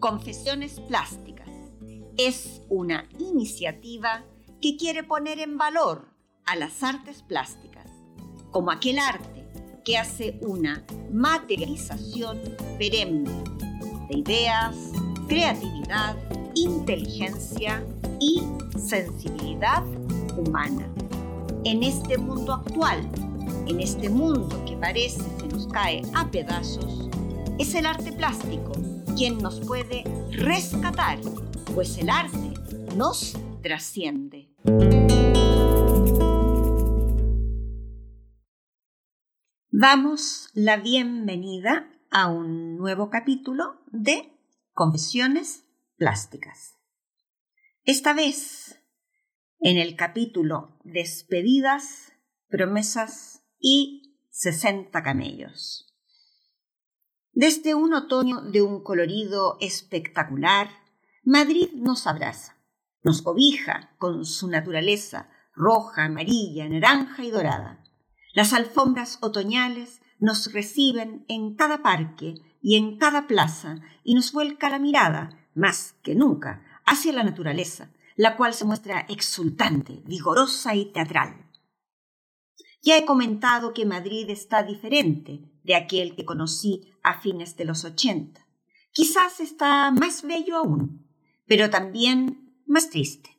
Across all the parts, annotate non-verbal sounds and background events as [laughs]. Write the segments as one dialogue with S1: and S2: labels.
S1: Confesiones Plásticas es una iniciativa que quiere poner en valor a las artes plásticas, como aquel arte que hace una materialización perenne de ideas, creatividad, inteligencia y sensibilidad humana. En este mundo actual, en este mundo que parece que nos cae a pedazos, es el arte plástico quien nos puede rescatar, pues el arte nos trasciende. Damos la bienvenida a un nuevo capítulo de Confesiones Plásticas. Esta vez en el capítulo Despedidas, Promesas y 60 camellos. Desde un otoño de un colorido espectacular, Madrid nos abraza, nos cobija con su naturaleza roja, amarilla, naranja y dorada. Las alfombras otoñales nos reciben en cada parque y en cada plaza y nos vuelca la mirada, más que nunca, hacia la naturaleza, la cual se muestra exultante, vigorosa y teatral. Ya he comentado que Madrid está diferente de aquel que conocí a fines de los ochenta. Quizás está más bello aún, pero también más triste.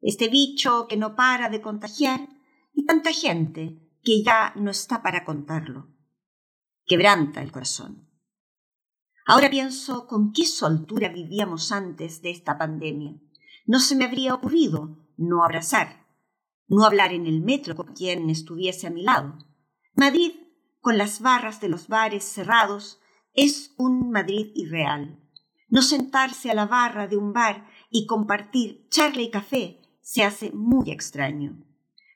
S1: Este bicho que no para de contagiar y tanta gente que ya no está para contarlo. Quebranta el corazón. Ahora pienso con qué soltura vivíamos antes de esta pandemia. No se me habría ocurrido no abrazar, no hablar en el metro con quien estuviese a mi lado. Madrid, con las barras de los bares cerrados, es un Madrid irreal. No sentarse a la barra de un bar y compartir charla y café se hace muy extraño.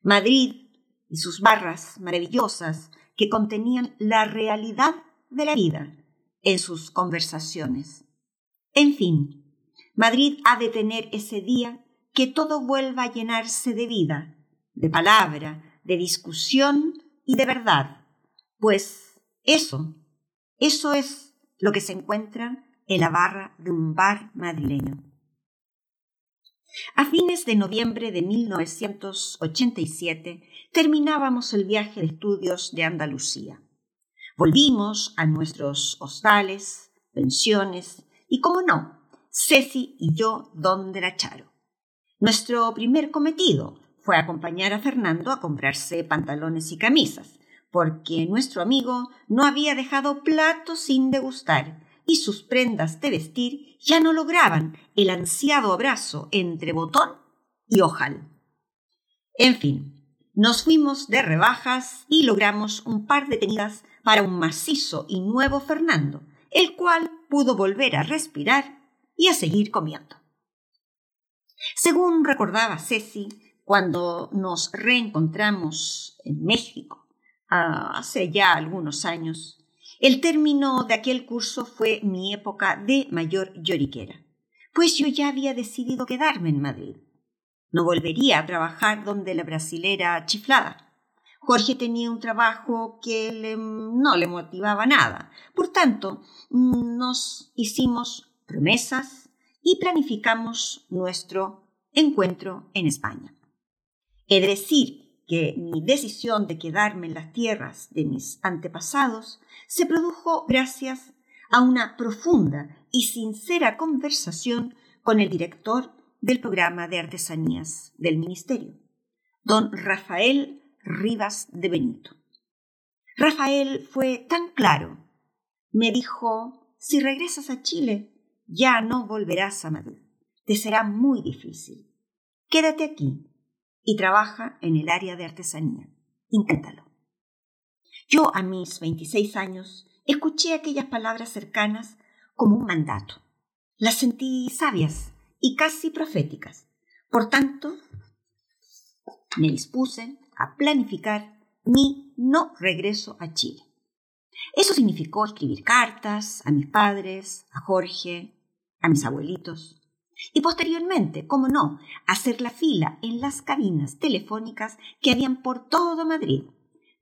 S1: Madrid y sus barras maravillosas que contenían la realidad de la vida en sus conversaciones. En fin, Madrid ha de tener ese día que todo vuelva a llenarse de vida, de palabra, de discusión y de verdad. Pues eso, eso es lo que se encuentra en la barra de un bar madrileño. A fines de noviembre de 1987 terminábamos el viaje de estudios de Andalucía. Volvimos a nuestros hostales, pensiones y, como no, Ceci y yo donde la Charo. Nuestro primer cometido fue acompañar a Fernando a comprarse pantalones y camisas, porque nuestro amigo no había dejado plato sin degustar y sus prendas de vestir ya no lograban el ansiado abrazo entre botón y ojal. En fin, nos fuimos de rebajas y logramos un par de tenidas para un macizo y nuevo Fernando, el cual pudo volver a respirar y a seguir comiendo. Según recordaba Ceci, cuando nos reencontramos en México hace ya algunos años, el término de aquel curso fue mi época de mayor lloriquera, pues yo ya había decidido quedarme en Madrid. No volvería a trabajar donde la brasilera chiflada. Jorge tenía un trabajo que no le motivaba nada. Por tanto, nos hicimos promesas y planificamos nuestro encuentro en España. He de decir que mi decisión de quedarme en las tierras de mis antepasados se produjo gracias a una profunda y sincera conversación con el director del programa de artesanías del Ministerio, don Rafael Rivas de Benito. Rafael fue tan claro. Me dijo, si regresas a Chile, ya no volverás a Madrid. Te será muy difícil. Quédate aquí y trabaja en el área de artesanía. Inténtalo. Yo a mis 26 años escuché aquellas palabras cercanas como un mandato. Las sentí sabias y casi proféticas. Por tanto, me dispuse a planificar mi no regreso a Chile. Eso significó escribir cartas a mis padres, a Jorge, a mis abuelitos, y posteriormente, cómo no, hacer la fila en las cabinas telefónicas que habían por todo Madrid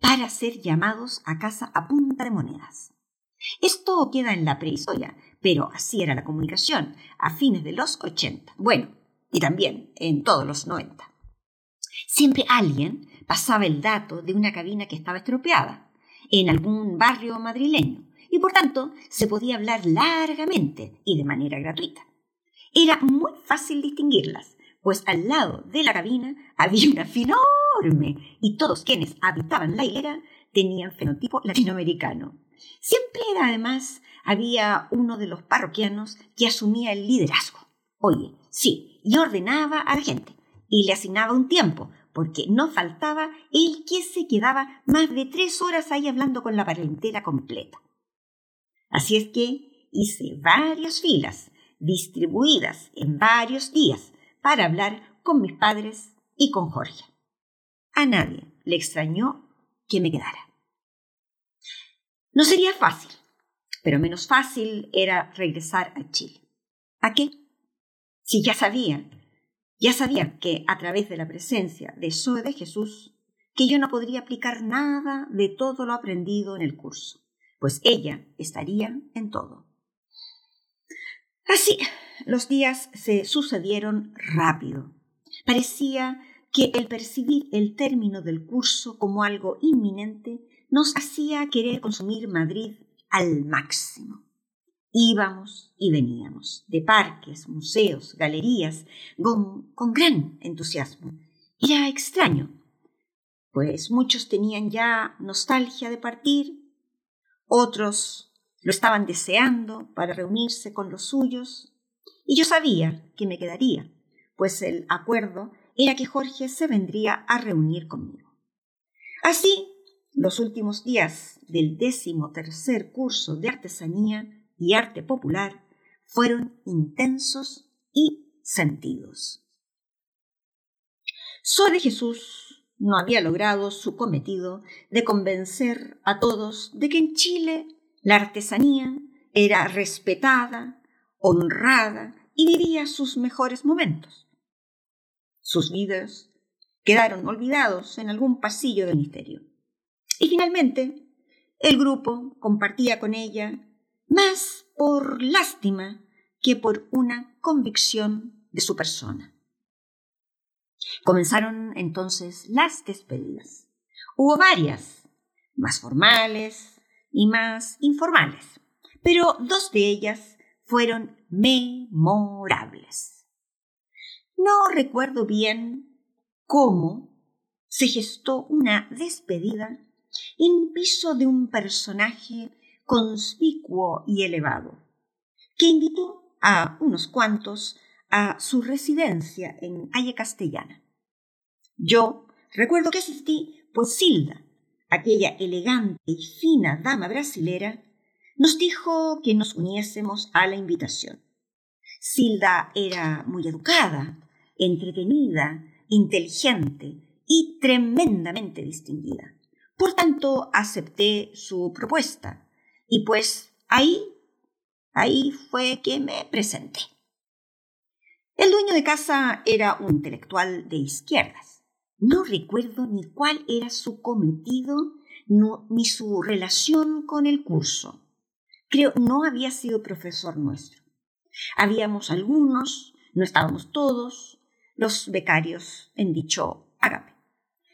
S1: para ser llamados a casa a punta de monedas. Esto queda en la prehistoria, pero así era la comunicación a fines de los 80. Bueno, y también en todos los 90. Siempre alguien pasaba el dato de una cabina que estaba estropeada en algún barrio madrileño y por tanto se podía hablar largamente y de manera gratuita. Era muy fácil distinguirlas, pues al lado de la cabina había una fila enorme y todos quienes habitaban la hilera tenían fenotipo latinoamericano. Siempre además había uno de los parroquianos que asumía el liderazgo. Oye, sí, y ordenaba a la gente y le asignaba un tiempo, porque no faltaba el que se quedaba más de tres horas ahí hablando con la parentela completa. Así es que hice varias filas, distribuidas en varios días, para hablar con mis padres y con Jorge. A nadie le extrañó que me quedara. No sería fácil, pero menos fácil era regresar a Chile. ¿A qué? Si ya sabía, ya sabía que a través de la presencia de Zoe de Jesús, que yo no podría aplicar nada de todo lo aprendido en el curso, pues ella estaría en todo. Así, los días se sucedieron rápido. Parecía que el percibir el término del curso como algo inminente nos hacía querer consumir Madrid al máximo. Íbamos y veníamos de parques, museos, galerías, con, con gran entusiasmo. Era extraño, pues muchos tenían ya nostalgia de partir, otros lo estaban deseando para reunirse con los suyos, y yo sabía que me quedaría, pues el acuerdo era que Jorge se vendría a reunir conmigo. Así, los últimos días del décimo tercer curso de artesanía y arte popular fueron intensos y sentidos. Soy de Jesús no había logrado su cometido de convencer a todos de que en Chile la artesanía era respetada, honrada y vivía sus mejores momentos. Sus vidas quedaron olvidados en algún pasillo del misterio. Y finalmente, el grupo compartía con ella más por lástima que por una convicción de su persona. Comenzaron entonces las despedidas. Hubo varias, más formales y más informales, pero dos de ellas fueron memorables. No recuerdo bien cómo se gestó una despedida en piso de un personaje conspicuo y elevado, que invitó a unos cuantos a su residencia en Haya Castellana. Yo recuerdo que asistí, pues Silda, aquella elegante y fina dama brasilera, nos dijo que nos uniésemos a la invitación. Silda era muy educada, entretenida, inteligente y tremendamente distinguida. Por tanto, acepté su propuesta y pues ahí, ahí fue que me presenté. El dueño de casa era un intelectual de izquierdas. No recuerdo ni cuál era su cometido ni su relación con el curso. Creo no había sido profesor nuestro. Habíamos algunos, no estábamos todos, los becarios en dicho ágape.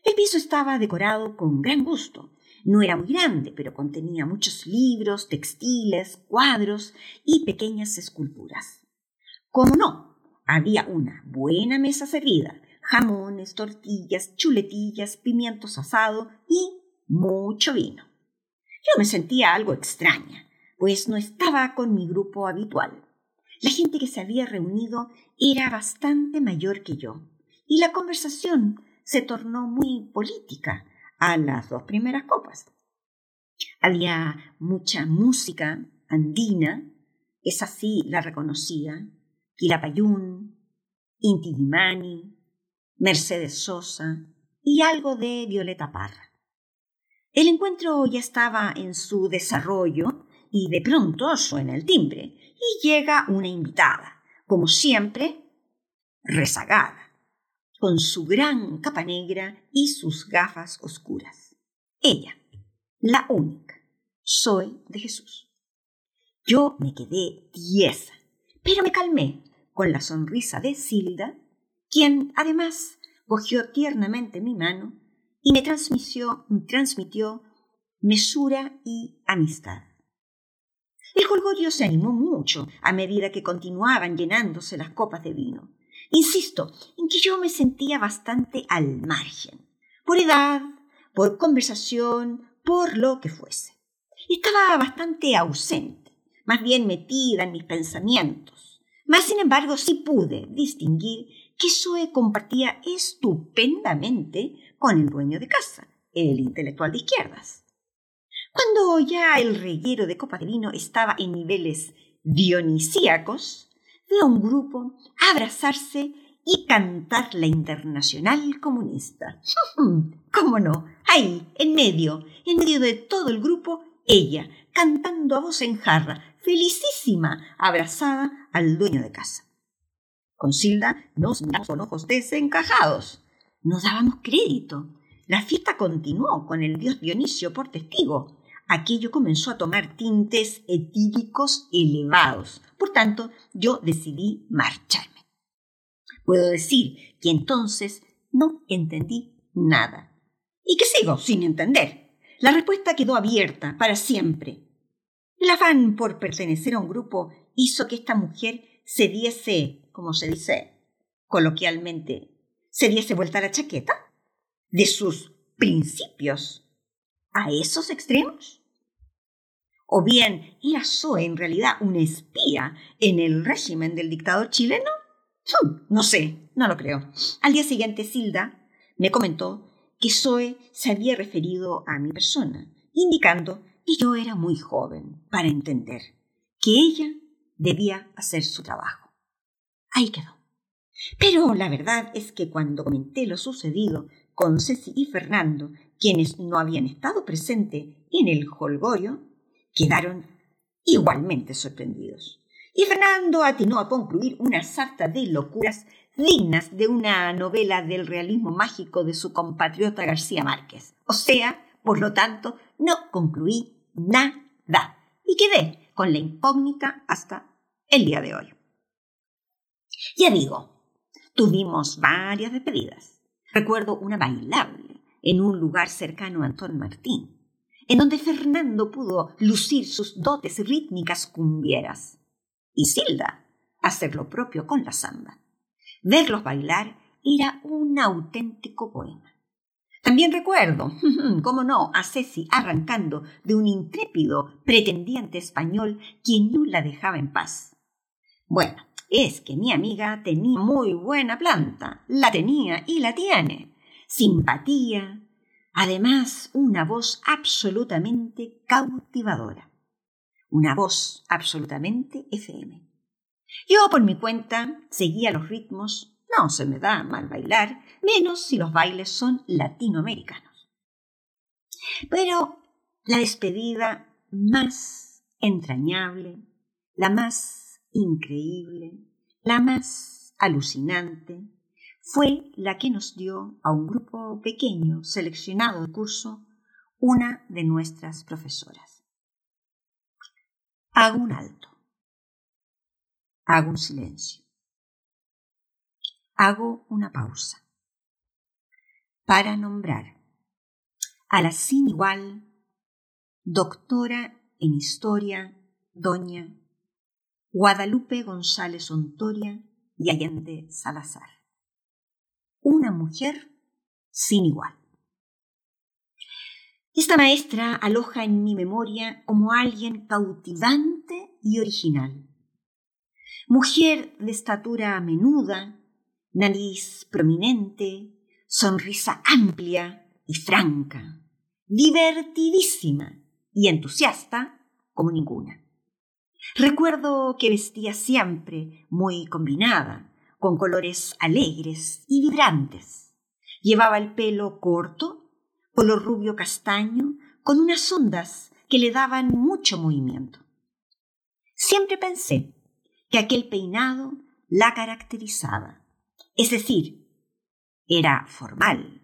S1: El piso estaba decorado con gran gusto. No era muy grande, pero contenía muchos libros, textiles, cuadros y pequeñas esculturas. Como no, había una buena mesa servida, jamones, tortillas, chuletillas, pimientos asados y mucho vino. Yo me sentía algo extraña, pues no estaba con mi grupo habitual. La gente que se había reunido era bastante mayor que yo, y la conversación se tornó muy política a las dos primeras copas. Había mucha música andina, esa sí la reconocía, Quilapayún, Inti Mercedes Sosa y algo de Violeta Parra. El encuentro ya estaba en su desarrollo y de pronto suena el timbre y llega una invitada, como siempre, rezagada con su gran capa negra y sus gafas oscuras. Ella, la única, soy de Jesús. Yo me quedé tiesa, pero me calmé con la sonrisa de Silda, quien además cogió tiernamente mi mano y me transmitió, me transmitió mesura y amistad. El jolgorio se animó mucho a medida que continuaban llenándose las copas de vino. Insisto en que yo me sentía bastante al margen, por edad, por conversación, por lo que fuese. Estaba bastante ausente, más bien metida en mis pensamientos. Mas, sin embargo, sí pude distinguir que Zoe compartía estupendamente con el dueño de casa, el intelectual de izquierdas. Cuando ya el reguero de copa de vino estaba en niveles dionisíacos, veo a un grupo abrazarse y cantar la internacional comunista. [laughs] ¿Cómo no? Ahí, en medio, en medio de todo el grupo, ella, cantando a voz en jarra, felicísima, abrazada al dueño de casa. Con Silda nos miramos con ojos desencajados. Nos dábamos crédito. La fiesta continuó con el dios Dionisio por testigo. Aquello comenzó a tomar tintes etíricos elevados. Por tanto, yo decidí marcharme. Puedo decir que entonces no entendí nada. Y que sigo sin entender. La respuesta quedó abierta para siempre. El afán por pertenecer a un grupo hizo que esta mujer se diese, como se dice coloquialmente, se diese vuelta la chaqueta de sus principios a esos extremos. ¿O bien era Zoe en realidad una espía en el régimen del dictador chileno? No sé, no lo creo. Al día siguiente, Silda me comentó que Zoe se había referido a mi persona, indicando que yo era muy joven para entender que ella debía hacer su trabajo. Ahí quedó. Pero la verdad es que cuando comenté lo sucedido con Ceci y Fernando, quienes no habían estado presentes en el holgorio, quedaron igualmente sorprendidos. Y Fernando atinó a concluir una sarta de locuras dignas de una novela del realismo mágico de su compatriota García Márquez. O sea, por lo tanto, no concluí nada y quedé con la incógnita hasta el día de hoy. Ya digo, tuvimos varias despedidas. Recuerdo una bailable en un lugar cercano a Antón Martín, en donde Fernando pudo lucir sus dotes rítmicas cumbieras y Silda hacer lo propio con la samba. Verlos bailar era un auténtico poema. También recuerdo, [laughs] cómo no, a Ceci arrancando de un intrépido pretendiente español quien no la dejaba en paz. Bueno, es que mi amiga tenía muy buena planta, la tenía y la tiene. Simpatía, además una voz absolutamente cautivadora. Una voz absolutamente FM. Yo por mi cuenta seguía los ritmos, no se me da mal bailar, menos si los bailes son latinoamericanos. Pero la despedida más entrañable, la más increíble, la más alucinante, fue la que nos dio a un grupo pequeño seleccionado de curso una de nuestras profesoras. Hago un alto. Hago un silencio. Hago una pausa para nombrar a la sin igual doctora en historia, doña Guadalupe González Ontoria y Allende Salazar. Una mujer sin igual. Esta maestra aloja en mi memoria como alguien cautivante y original Mujer de estatura menuda, nariz prominente, sonrisa amplia y franca, divertidísima y entusiasta como ninguna. Recuerdo que vestía siempre muy combinada, con colores alegres y vibrantes. Llevaba el pelo corto, color rubio castaño, con unas ondas que le daban mucho movimiento. Siempre pensé que aquel peinado la caracterizaba. Es decir, era formal,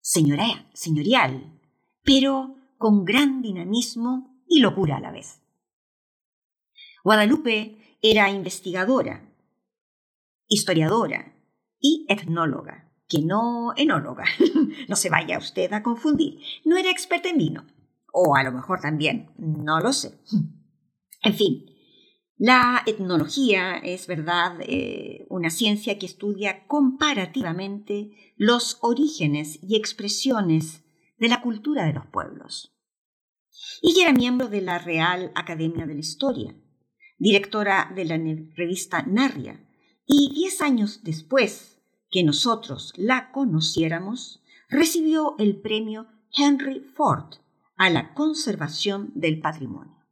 S1: señorial, pero con gran dinamismo y locura a la vez. Guadalupe era investigadora, historiadora y etnóloga, que no enóloga. [laughs] no se vaya usted a confundir. No era experta en vino. O a lo mejor también, no lo sé. En fin, la etnología es, verdad, eh, una ciencia que estudia comparativamente los orígenes y expresiones de la cultura de los pueblos. Y era miembro de la Real Academia de la Historia, directora de la revista Narria, y diez años después que nosotros la conociéramos, recibió el premio Henry Ford a la conservación del patrimonio.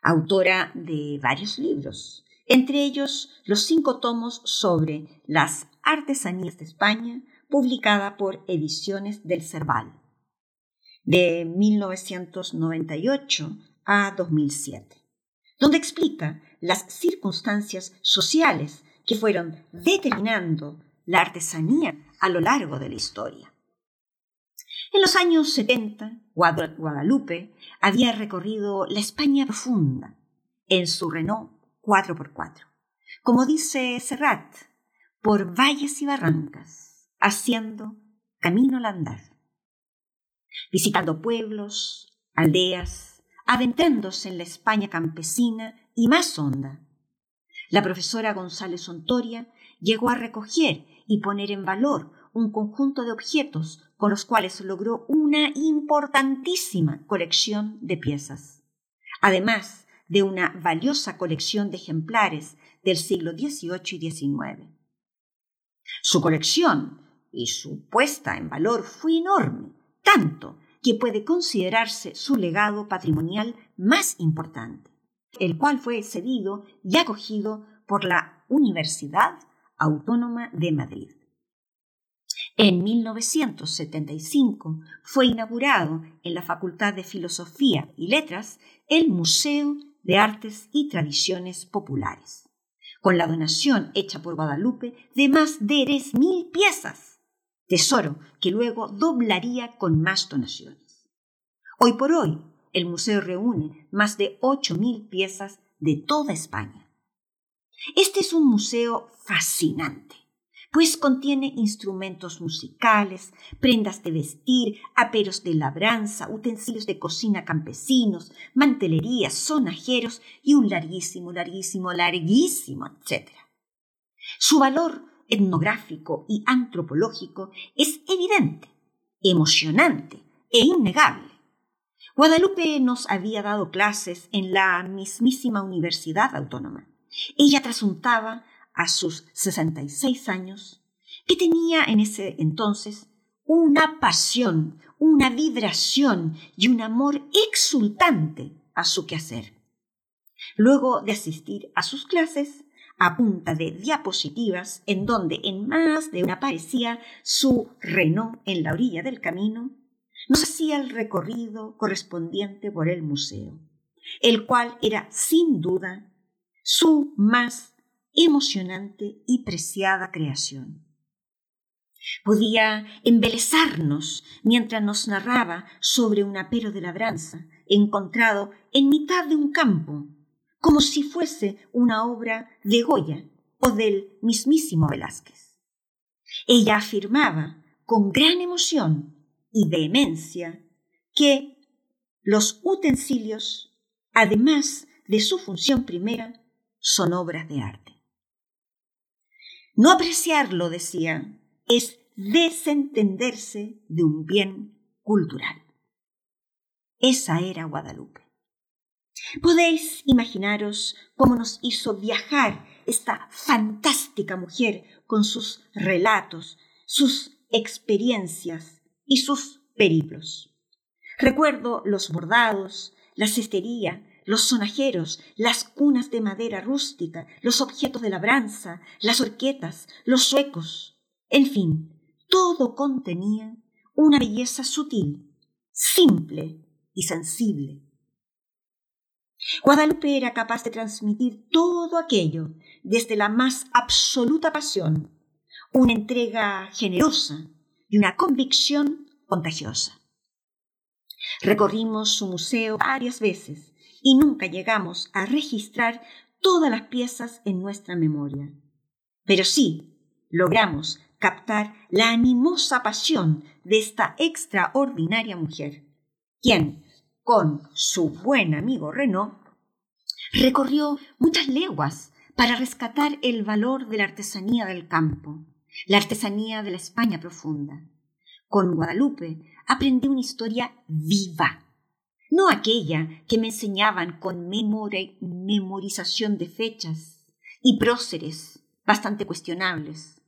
S1: Autora de varios libros, entre ellos los cinco tomos sobre las artesanías de España, publicada por Ediciones del Cerval, de 1998 a 2007, donde explica las circunstancias sociales que fueron determinando la artesanía a lo largo de la historia. En los años 70, Guadalupe había recorrido la España profunda en su Renault 4x4. Como dice Serrat, por valles y barrancas, haciendo camino al andar, visitando pueblos, aldeas, adentrándose en la España campesina y más honda. La profesora González Ontoria llegó a recoger y poner en valor un conjunto de objetos con los cuales logró una importantísima colección de piezas, además de una valiosa colección de ejemplares del siglo XVIII y XIX. Su colección y su puesta en valor fue enorme, tanto que puede considerarse su legado patrimonial más importante, el cual fue cedido y acogido por la Universidad Autónoma de Madrid. En 1975 fue inaugurado en la Facultad de Filosofía y Letras el Museo de Artes y Tradiciones Populares, con la donación hecha por Guadalupe de más de 3.000 piezas, tesoro que luego doblaría con más donaciones. Hoy por hoy, el museo reúne más de 8.000 piezas de toda España. Este es un museo fascinante pues contiene instrumentos musicales, prendas de vestir, aperos de labranza, utensilios de cocina campesinos, mantelerías, sonajeros y un larguísimo, larguísimo, larguísimo, etc. Su valor etnográfico y antropológico es evidente, emocionante e innegable. Guadalupe nos había dado clases en la mismísima Universidad Autónoma. Ella trasuntaba a sus 66 años, que tenía en ese entonces una pasión, una vibración y un amor exultante a su quehacer. Luego de asistir a sus clases, a punta de diapositivas en donde en más de una parecía su Renault en la orilla del camino, nos hacía el recorrido correspondiente por el museo, el cual era sin duda su más emocionante y preciada creación. Podía embelezarnos mientras nos narraba sobre un apero de labranza encontrado en mitad de un campo, como si fuese una obra de Goya o del mismísimo Velázquez. Ella afirmaba con gran emoción y vehemencia que los utensilios, además de su función primera, son obras de arte. No apreciarlo, decía, es desentenderse de un bien cultural. Esa era Guadalupe. Podéis imaginaros cómo nos hizo viajar esta fantástica mujer con sus relatos, sus experiencias y sus periplos. Recuerdo los bordados, la cestería, los sonajeros, las cunas de madera rústica, los objetos de labranza, las horquetas, los suecos, en fin, todo contenía una belleza sutil, simple y sensible. Guadalupe era capaz de transmitir todo aquello desde la más absoluta pasión, una entrega generosa y una convicción contagiosa. Recorrimos su museo varias veces y nunca llegamos a registrar todas las piezas en nuestra memoria. Pero sí logramos captar la animosa pasión de esta extraordinaria mujer, quien, con su buen amigo Renaud, recorrió muchas leguas para rescatar el valor de la artesanía del campo, la artesanía de la España profunda. Con Guadalupe aprendí una historia viva, no aquella que me enseñaban con memorización de fechas y próceres bastante cuestionables.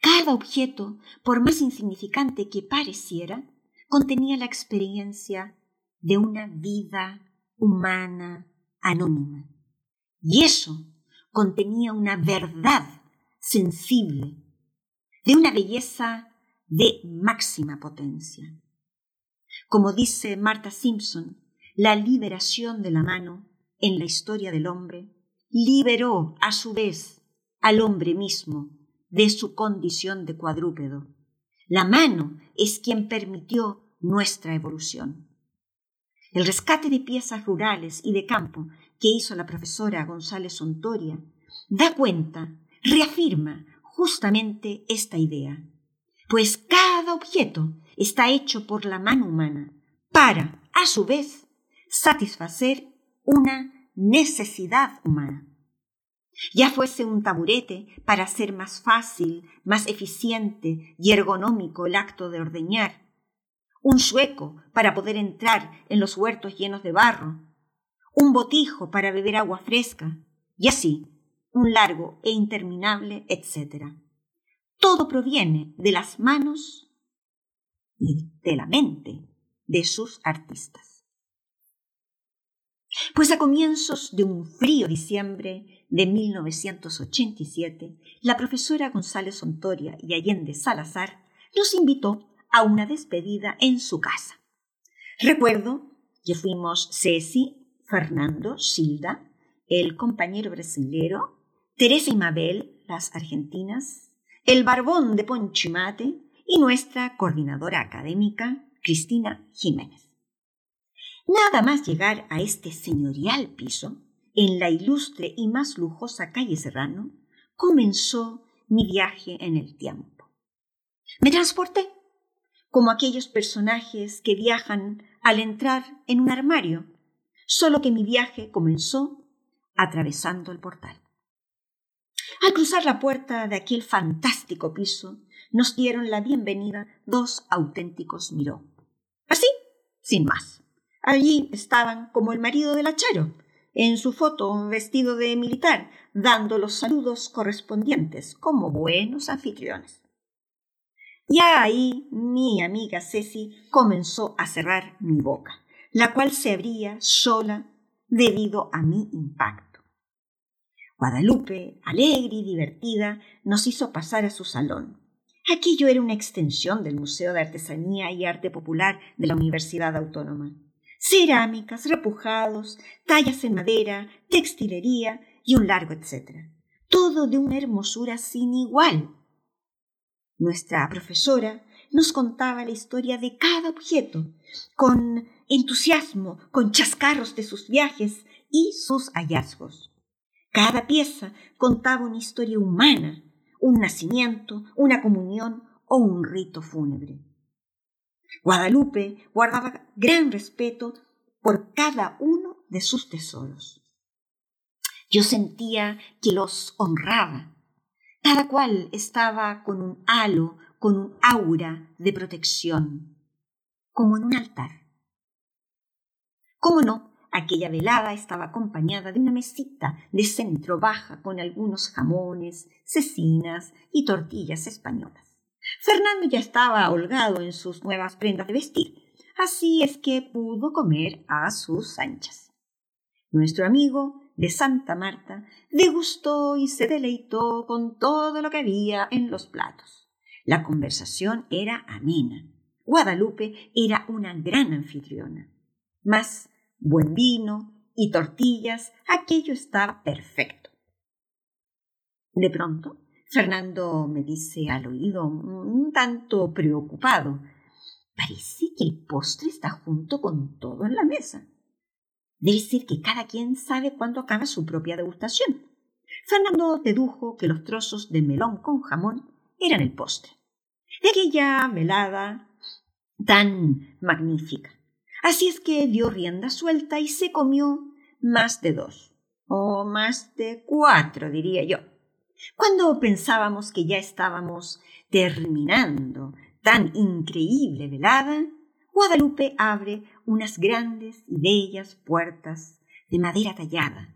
S1: Cada objeto, por más insignificante que pareciera, contenía la experiencia de una vida humana anónima. Y eso contenía una verdad sensible, de una belleza de máxima potencia. Como dice Martha Simpson, la liberación de la mano en la historia del hombre liberó a su vez al hombre mismo de su condición de cuadrúpedo. La mano es quien permitió nuestra evolución. El rescate de piezas rurales y de campo que hizo la profesora González Ontoria da cuenta, reafirma justamente esta idea, pues cada objeto está hecho por la mano humana para, a su vez, satisfacer una necesidad humana. Ya fuese un taburete para hacer más fácil, más eficiente y ergonómico el acto de ordeñar, un sueco para poder entrar en los huertos llenos de barro, un botijo para beber agua fresca, y así, un largo e interminable etcétera. Todo proviene de las manos y de la mente de sus artistas. Pues a comienzos de un frío diciembre de 1987, la profesora González Ontoria y Allende Salazar nos invitó a una despedida en su casa. Recuerdo que fuimos Ceci, Fernando, Silda, el compañero brasilero, Teresa y Mabel, las argentinas, el barbón de Ponchimate y nuestra coordinadora académica, Cristina Jiménez. Nada más llegar a este señorial piso, en la ilustre y más lujosa calle Serrano, comenzó mi viaje en el tiempo. Me transporté como aquellos personajes que viajan al entrar en un armario, solo que mi viaje comenzó atravesando el portal. Al cruzar la puerta de aquel fantástico piso, nos dieron la bienvenida dos auténticos Miró. Así, sin más. Allí estaban como el marido de la Charo, en su foto vestido de militar, dando los saludos correspondientes como buenos anfitriones. Ya ahí mi amiga Ceci comenzó a cerrar mi boca, la cual se abría sola debido a mi impacto. Guadalupe, alegre y divertida, nos hizo pasar a su salón. Aquello era una extensión del Museo de Artesanía y Arte Popular de la Universidad Autónoma. Cerámicas, repujados, tallas en madera, textilería y un largo etcétera. Todo de una hermosura sin igual nuestra profesora nos contaba la historia de cada objeto, con entusiasmo, con chascarros de sus viajes y sus hallazgos. Cada pieza contaba una historia humana, un nacimiento, una comunión o un rito fúnebre. Guadalupe guardaba gran respeto por cada uno de sus tesoros. Yo sentía que los honraba cada cual estaba con un halo, con un aura de protección, como en un altar. ¿Cómo no? Aquella velada estaba acompañada de una mesita de centro baja con algunos jamones, cecinas y tortillas españolas. Fernando ya estaba holgado en sus nuevas prendas de vestir, así es que pudo comer a sus anchas. Nuestro amigo de Santa Marta degustó y se deleitó con todo lo que había en los platos. La conversación era amena. Guadalupe era una gran anfitriona. Más buen vino y tortillas, aquello estaba perfecto. De pronto, Fernando me dice al oído, un tanto preocupado, Parece que el postre está junto con todo en la mesa. Debe ser que cada quien sabe cuándo acaba su propia degustación. Fernando dedujo que los trozos de melón con jamón eran el postre. De aquella velada tan magnífica. Así es que dio rienda suelta y se comió más de dos, o más de cuatro, diría yo. Cuando pensábamos que ya estábamos terminando tan increíble velada, Guadalupe abre unas grandes y bellas puertas de madera tallada.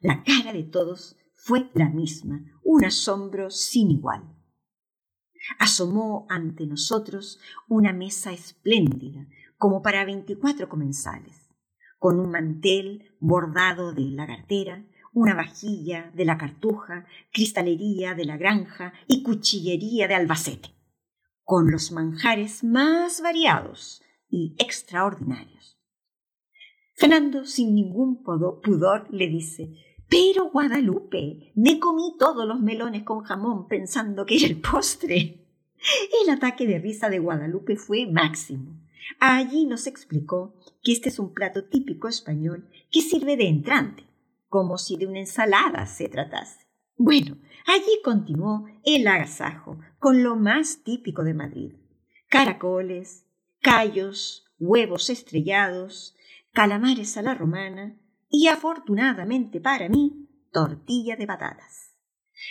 S1: La cara de todos fue la misma, un asombro sin igual. Asomó ante nosotros una mesa espléndida, como para veinticuatro comensales, con un mantel bordado de lagartera, una vajilla de la cartuja, cristalería de la granja y cuchillería de Albacete con los manjares más variados y extraordinarios. Fernando, sin ningún pudor, le dice Pero Guadalupe, me comí todos los melones con jamón pensando que era el postre. El ataque de risa de Guadalupe fue máximo. Allí nos explicó que este es un plato típico español que sirve de entrante, como si de una ensalada se tratase. Bueno, allí continuó el agasajo con lo más típico de Madrid. Caracoles, callos, huevos estrellados, calamares a la romana y afortunadamente para mí, tortilla de patatas.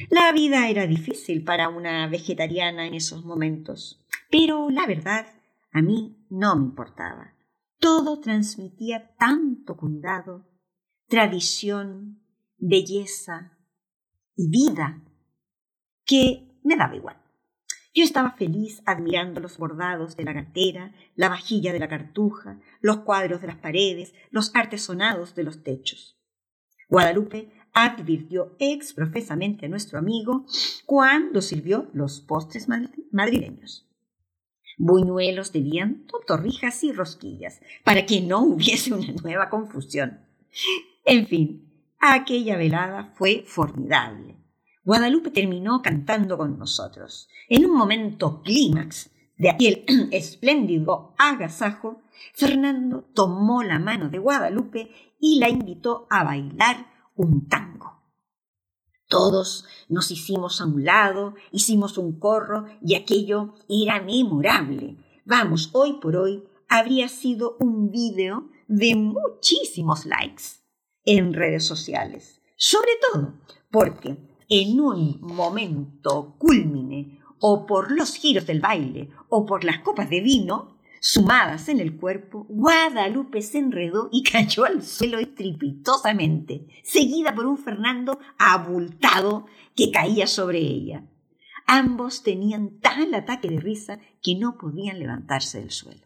S1: La vida era difícil para una vegetariana en esos momentos, pero la verdad a mí no me importaba. Todo transmitía tanto cuidado, tradición, belleza, vida que me daba igual. Yo estaba feliz admirando los bordados de la cartera, la vajilla de la cartuja, los cuadros de las paredes, los artesonados de los techos. Guadalupe advirtió exprofesamente a nuestro amigo cuando sirvió los postres madrileños. Buñuelos de viento, torrijas y rosquillas, para que no [laughs] hubiese una nueva confusión. En fin, Aquella velada fue formidable. Guadalupe terminó cantando con nosotros. En un momento clímax de aquel [clears throat] espléndido agasajo, Fernando tomó la mano de Guadalupe y la invitó a bailar un tango. Todos nos hicimos a un lado, hicimos un corro y aquello era memorable. Vamos, hoy por hoy habría sido un vídeo de muchísimos likes en redes sociales. Sobre todo porque en un momento culmine o por los giros del baile o por las copas de vino sumadas en el cuerpo, Guadalupe se enredó y [laughs] cayó al suelo estrepitosamente, seguida por un Fernando abultado que caía sobre ella. Ambos tenían tal ataque de risa que no podían levantarse del suelo.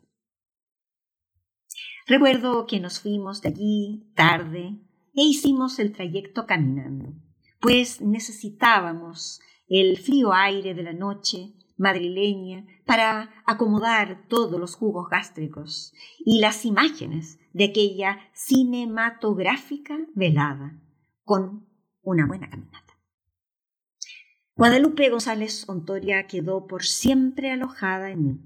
S1: Recuerdo que nos fuimos de allí tarde e hicimos el trayecto caminando, pues necesitábamos el frío aire de la noche madrileña para acomodar todos los jugos gástricos y las imágenes de aquella cinematográfica velada con una buena caminata. Guadalupe González Ontoria quedó por siempre alojada en mí,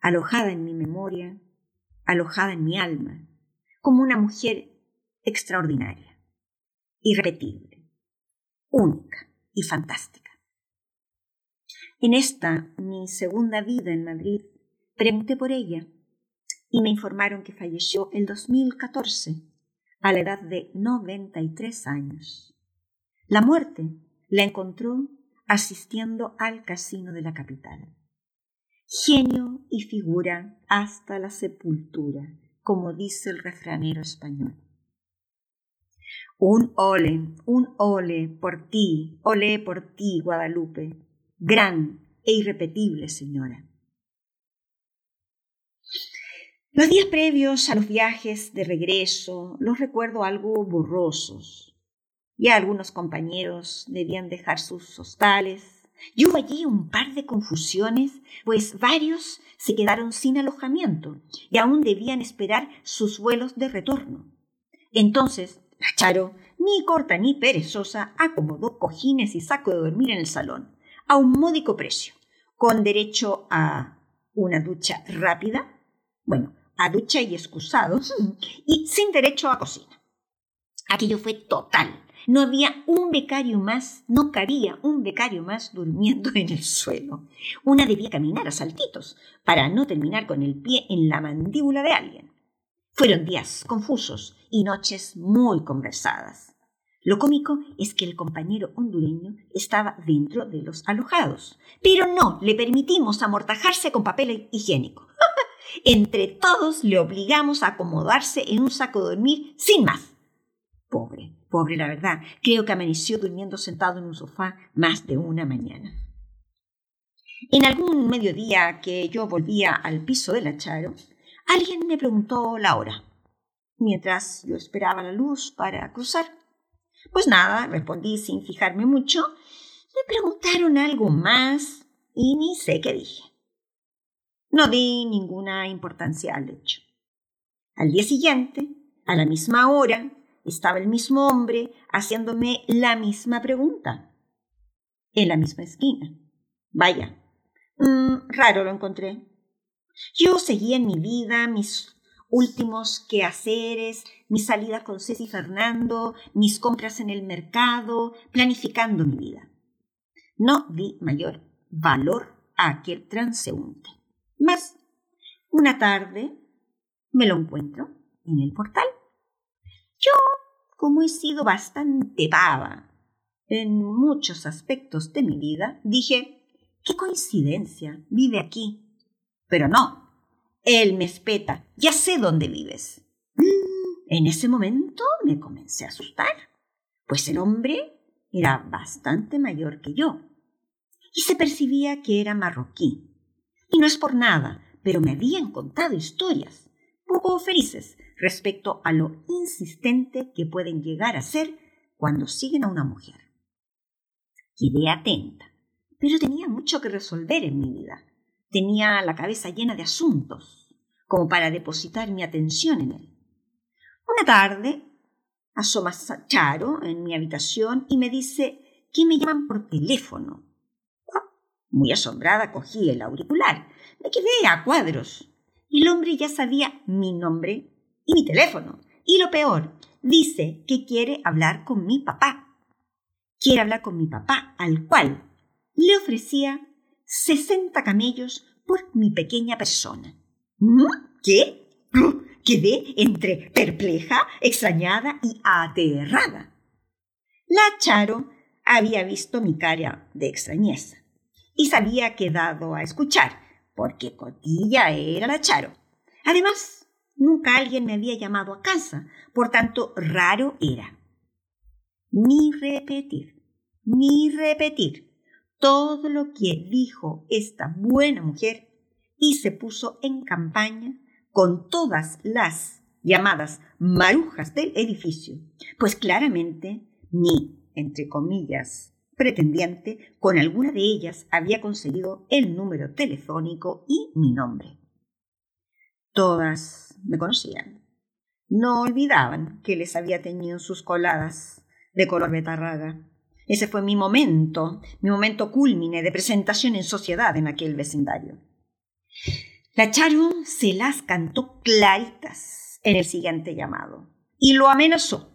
S1: alojada en mi memoria, alojada en mi alma, como una mujer extraordinaria, irrepetible, única y fantástica. En esta, mi segunda vida en Madrid, pregunté por ella y me informaron que falleció el 2014 a la edad de 93 años. La muerte la encontró asistiendo al casino de la capital. Genio y figura hasta la sepultura, como dice el refranero español. Un ole, un ole por ti, ole por ti, Guadalupe, gran e irrepetible señora. Los días previos a los viajes de regreso los recuerdo algo borrosos. Ya algunos compañeros debían dejar sus hostales. Y hubo allí un par de confusiones, pues varios se quedaron sin alojamiento y aún debían esperar sus vuelos de retorno. Entonces la Charo, ni corta ni perezosa, acomodó cojines y saco de dormir en el salón, a un módico precio, con derecho a una ducha rápida, bueno, a ducha y excusados, y sin derecho a cocina. Aquello fue total. No había un becario más, no cabía un becario más durmiendo en el suelo. Una debía caminar a saltitos para no terminar con el pie en la mandíbula de alguien. Fueron días confusos y noches muy conversadas. Lo cómico es que el compañero hondureño estaba dentro de los alojados, pero no le permitimos amortajarse con papel higiénico. [laughs] Entre todos le obligamos a acomodarse en un saco de dormir sin más. Pobre, pobre la verdad, creo que amaneció durmiendo sentado en un sofá más de una mañana. En algún mediodía que yo volvía al piso del acharo, alguien me preguntó la hora, mientras yo esperaba la luz para cruzar. Pues nada, respondí sin fijarme mucho. Me preguntaron algo más y ni sé qué dije. No di ninguna importancia al hecho. Al día siguiente, a la misma hora, estaba el mismo hombre haciéndome la misma pregunta. En la misma esquina. Vaya, mm, raro lo encontré. Yo seguía en mi vida, mis últimos quehaceres, mis salidas con Ceci Fernando, mis compras en el mercado, planificando mi vida. No di mayor valor a aquel transeúnte. Mas, una tarde, me lo encuentro en el portal. Yo, como he sido bastante pava en muchos aspectos de mi vida, dije, qué coincidencia, vive aquí. Pero no, él me espeta. Ya sé dónde vives. Mm, en ese momento me comencé a asustar, pues el hombre era bastante mayor que yo y se percibía que era marroquí. Y no es por nada, pero me habían contado historias poco felices respecto a lo insistente que pueden llegar a ser cuando siguen a una mujer. Quedé atenta, pero tenía mucho que resolver en mi vida Tenía la cabeza llena de asuntos, como para depositar mi atención en él. Una tarde asoma Charo en mi habitación y me dice que me llaman por teléfono. Muy asombrada cogí el auricular. Me quedé a cuadros. El hombre ya sabía mi nombre y mi teléfono. Y lo peor, dice que quiere hablar con mi papá. Quiere hablar con mi papá, al cual le ofrecía sesenta camellos por mi pequeña persona. ¿Mm? ¿Qué? Quedé entre perpleja, extrañada y aterrada. La Charo había visto mi cara de extrañeza y se había quedado a escuchar, porque Cotilla era la Charo. Además, nunca alguien me había llamado a casa, por tanto, raro era. Ni repetir, ni repetir todo lo que dijo esta buena mujer y se puso en campaña con todas las llamadas marujas del edificio, pues claramente mi, entre comillas, pretendiente, con alguna de ellas había conseguido el número telefónico y mi nombre. Todas me conocían. No olvidaban que les había teñido sus coladas de color betarraga ese fue mi momento, mi momento culmine de presentación en sociedad en aquel vecindario. La Charu se las cantó claritas en el siguiente llamado y lo amenazó.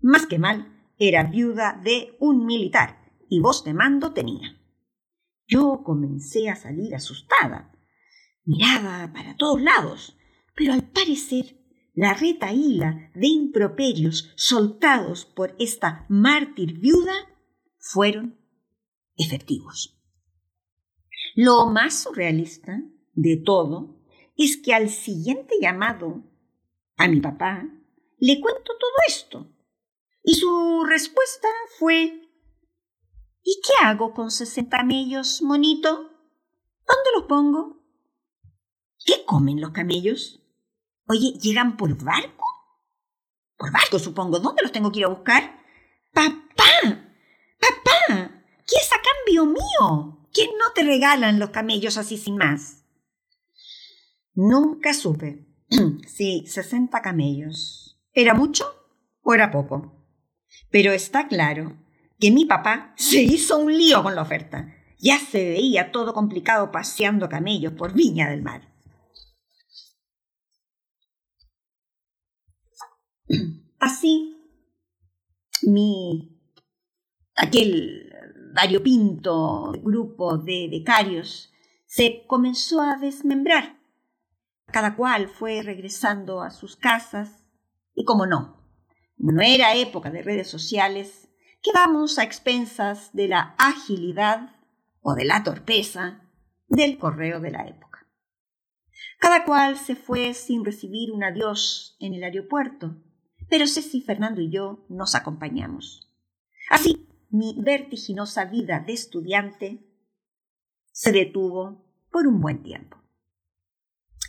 S1: Más que mal, era viuda de un militar y voz de mando tenía. Yo comencé a salir asustada. Miraba para todos lados, pero al parecer la retaíla de improperios soltados por esta mártir viuda fueron efectivos. Lo más surrealista de todo es que al siguiente llamado a mi papá le cuento todo esto. Y su respuesta fue ¿Y qué hago con sesenta camellos, monito? ¿Dónde los pongo? ¿Qué comen los camellos? Oye, ¿llegan por barco? Por barco, supongo. ¿Dónde los tengo que ir a buscar? Papá, Papá, ¿qué es a cambio mío? ¿Quién no te regalan los camellos así sin más? Nunca supe [clears throat] si sesenta camellos era mucho o era poco. Pero está claro que mi papá se hizo un lío con la oferta Ya se veía todo complicado paseando camellos por Viña del Mar. [clears throat] Así, mi aquel variopinto grupo de becarios se comenzó a desmembrar. Cada cual fue regresando a sus casas y como no, no era época de redes sociales, quedamos a expensas de la agilidad o de la torpeza del correo de la época. Cada cual se fue sin recibir un adiós en el aeropuerto, pero Ceci, Fernando y yo nos acompañamos. Así, mi vertiginosa vida de estudiante se detuvo por un buen tiempo.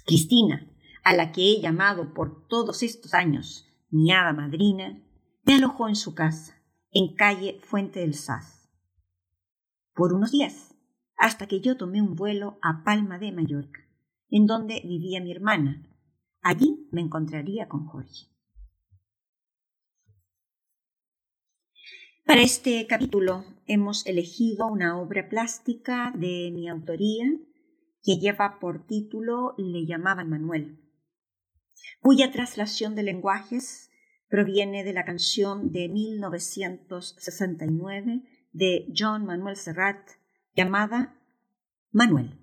S1: Cristina, a la que he llamado por todos estos años mi hada madrina, me alojó en su casa, en calle Fuente del Saz, por unos días, hasta que yo tomé un vuelo a Palma de Mallorca, en donde vivía mi hermana. Allí me encontraría con Jorge. Para este capítulo hemos elegido una obra plástica de mi autoría que lleva por título Le llamaban Manuel, cuya traslación de lenguajes proviene de la canción de 1969 de John Manuel Serrat llamada Manuel.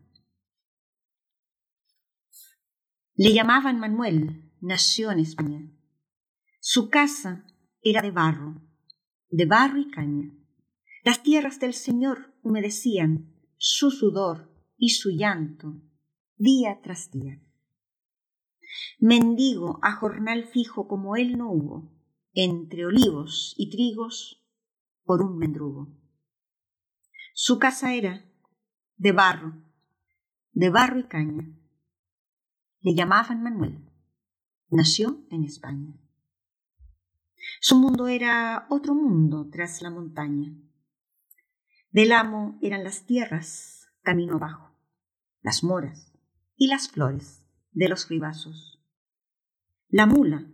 S1: Le llamaban Manuel, nació en España. Su casa era de barro, de barro y caña. Las tierras del Señor humedecían su sudor y su llanto día tras día. Mendigo a jornal fijo como él no hubo, entre olivos y trigos por un mendrugo. Su casa era de barro, de barro y caña. Le llamaban Manuel. Nació en España. Su mundo era otro mundo tras la montaña. Del amo eran las tierras camino abajo, las moras y las flores de los ribazos, la mula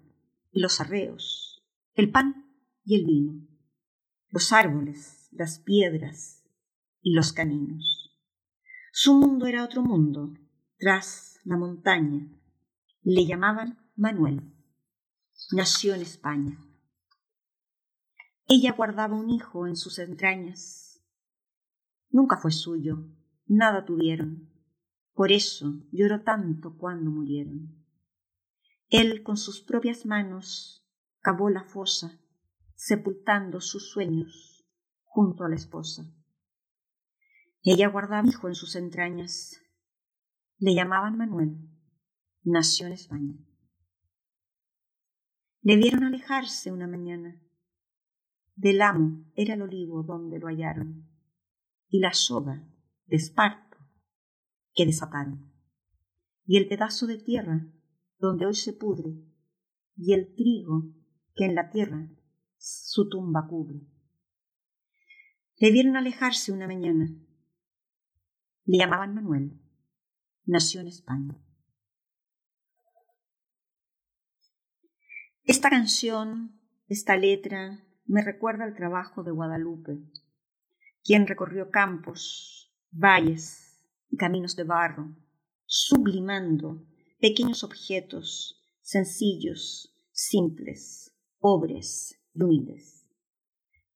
S1: y los arreos, el pan y el vino, los árboles, las piedras y los caninos. Su mundo era otro mundo, tras la montaña. Le llamaban Manuel. Nació en España. Ella guardaba un hijo en sus entrañas. Nunca fue suyo, nada tuvieron. Por eso lloró tanto cuando murieron. Él con sus propias manos cavó la fosa, sepultando sus sueños junto a la esposa. Ella guardaba hijo en sus entrañas. Le llamaban Manuel. Nació en España. Le vieron alejarse una mañana del amo era el olivo donde lo hallaron, y la soga de esparto que desataron, y el pedazo de tierra donde hoy se pudre, y el trigo que en la tierra su tumba cubre. Le vieron alejarse una mañana. Le llamaban Manuel. Nació en España. Esta canción, esta letra, me recuerda el trabajo de Guadalupe, quien recorrió campos, valles y caminos de barro, sublimando pequeños objetos sencillos, simples, pobres humildes,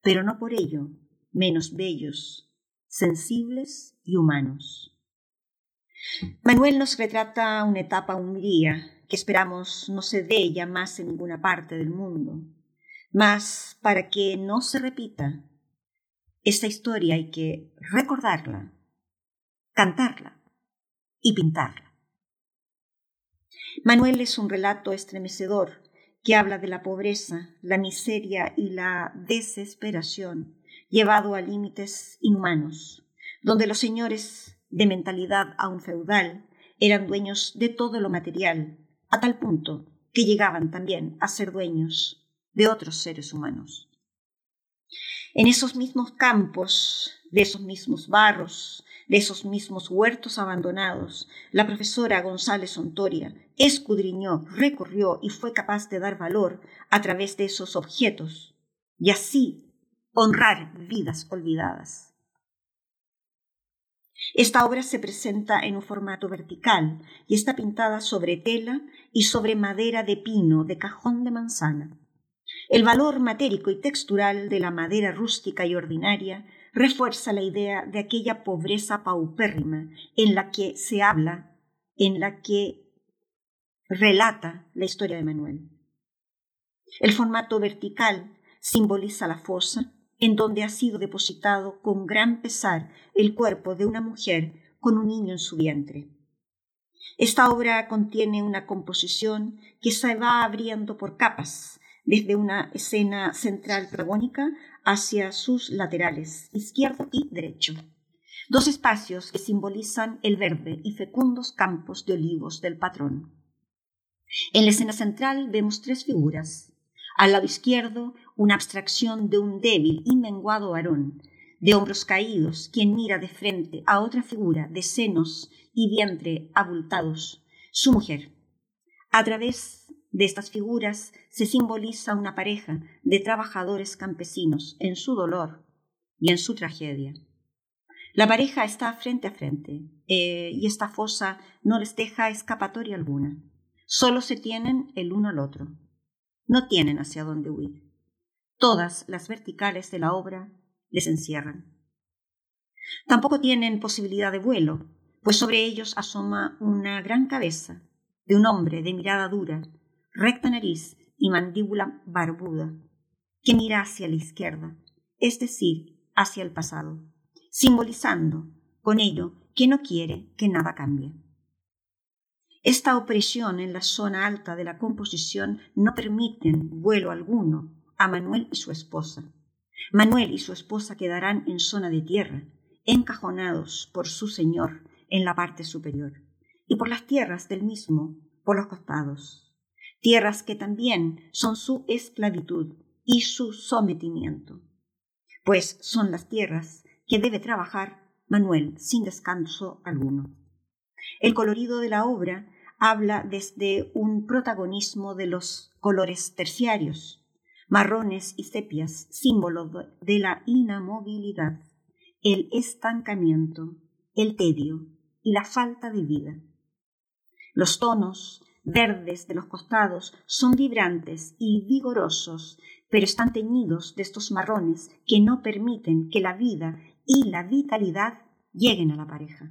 S1: pero no por ello menos bellos, sensibles y humanos. Manuel nos retrata una etapa Hungría que esperamos no se dé ya más en ninguna parte del mundo mas para que no se repita esta historia hay que recordarla, cantarla y pintarla. Manuel es un relato estremecedor que habla de la pobreza, la miseria y la desesperación llevado a límites inhumanos, donde los señores de mentalidad aún feudal eran dueños de todo lo material, a tal punto que llegaban también a ser dueños de otros seres humanos. En esos mismos campos, de esos mismos barros, de esos mismos huertos abandonados, la profesora González Ontoria escudriñó, recorrió y fue capaz de dar valor a través de esos objetos y así honrar vidas olvidadas. Esta obra se presenta en un formato vertical y está pintada sobre tela y sobre madera de pino de cajón de manzana. El valor matérico y textural de la madera rústica y ordinaria refuerza la idea de aquella pobreza paupérrima en la que se habla, en la que relata la historia de Manuel. El formato vertical simboliza la fosa, en donde ha sido depositado con gran pesar el cuerpo de una mujer con un niño en su vientre. Esta obra contiene una composición que se va abriendo por capas, desde una escena central protagónica hacia sus laterales, izquierdo y derecho. Dos espacios que simbolizan el verde y fecundos campos de olivos del patrón. En la escena central vemos tres figuras. Al lado izquierdo, una abstracción de un débil y menguado varón, de hombros caídos, quien mira de frente a otra figura de senos y vientre abultados, su mujer. A través de estas figuras se simboliza una pareja de trabajadores campesinos en su dolor y en su tragedia. La pareja está frente a frente eh, y esta fosa no les deja escapatoria alguna. Solo se tienen el uno al otro. No tienen hacia dónde huir. Todas las verticales de la obra les encierran. Tampoco tienen posibilidad de vuelo, pues sobre ellos asoma una gran cabeza de un hombre de mirada dura recta nariz y mandíbula barbuda, que mira hacia la izquierda, es decir, hacia el pasado, simbolizando con ello que no quiere que nada cambie. Esta opresión en la zona alta de la composición no permiten vuelo alguno a Manuel y su esposa. Manuel y su esposa quedarán en zona de tierra, encajonados por su señor en la parte superior, y por las tierras del mismo por los costados tierras que también son su esclavitud y su sometimiento, pues son las tierras que debe trabajar Manuel sin descanso alguno. El colorido de la obra habla desde un protagonismo de los colores terciarios, marrones y sepias, símbolo de la inamovilidad, el estancamiento, el tedio y la falta de vida. Los tonos verdes de los costados son vibrantes y vigorosos, pero están teñidos de estos marrones que no permiten que la vida y la vitalidad lleguen a la pareja.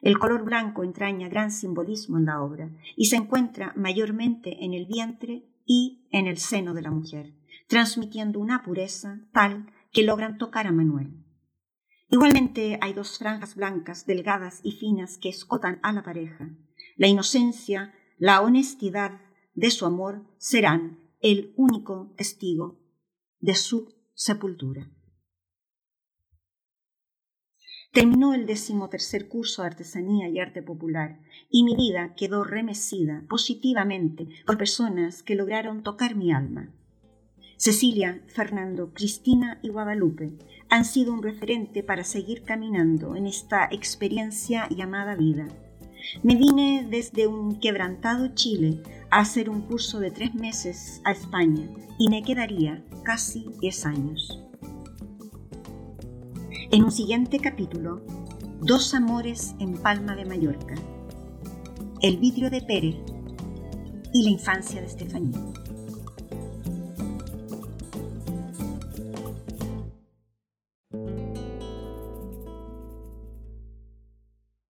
S1: El color blanco entraña gran simbolismo en la obra y se encuentra mayormente en el vientre y en el seno de la mujer, transmitiendo una pureza tal que logran tocar a Manuel. Igualmente hay dos franjas blancas, delgadas y finas que escotan a la pareja, la inocencia, la honestidad de su amor serán el único testigo de su sepultura. Terminó el decimotercer curso de Artesanía y Arte Popular y mi vida quedó remecida positivamente por personas que lograron tocar mi alma. Cecilia, Fernando, Cristina y Guadalupe han sido un referente para seguir caminando en esta experiencia llamada vida me vine desde un quebrantado Chile a hacer un curso de tres meses a España y me quedaría casi diez años. En un siguiente capítulo, Dos amores en Palma de Mallorca, El vidrio de Pérez y la infancia de Estefanía.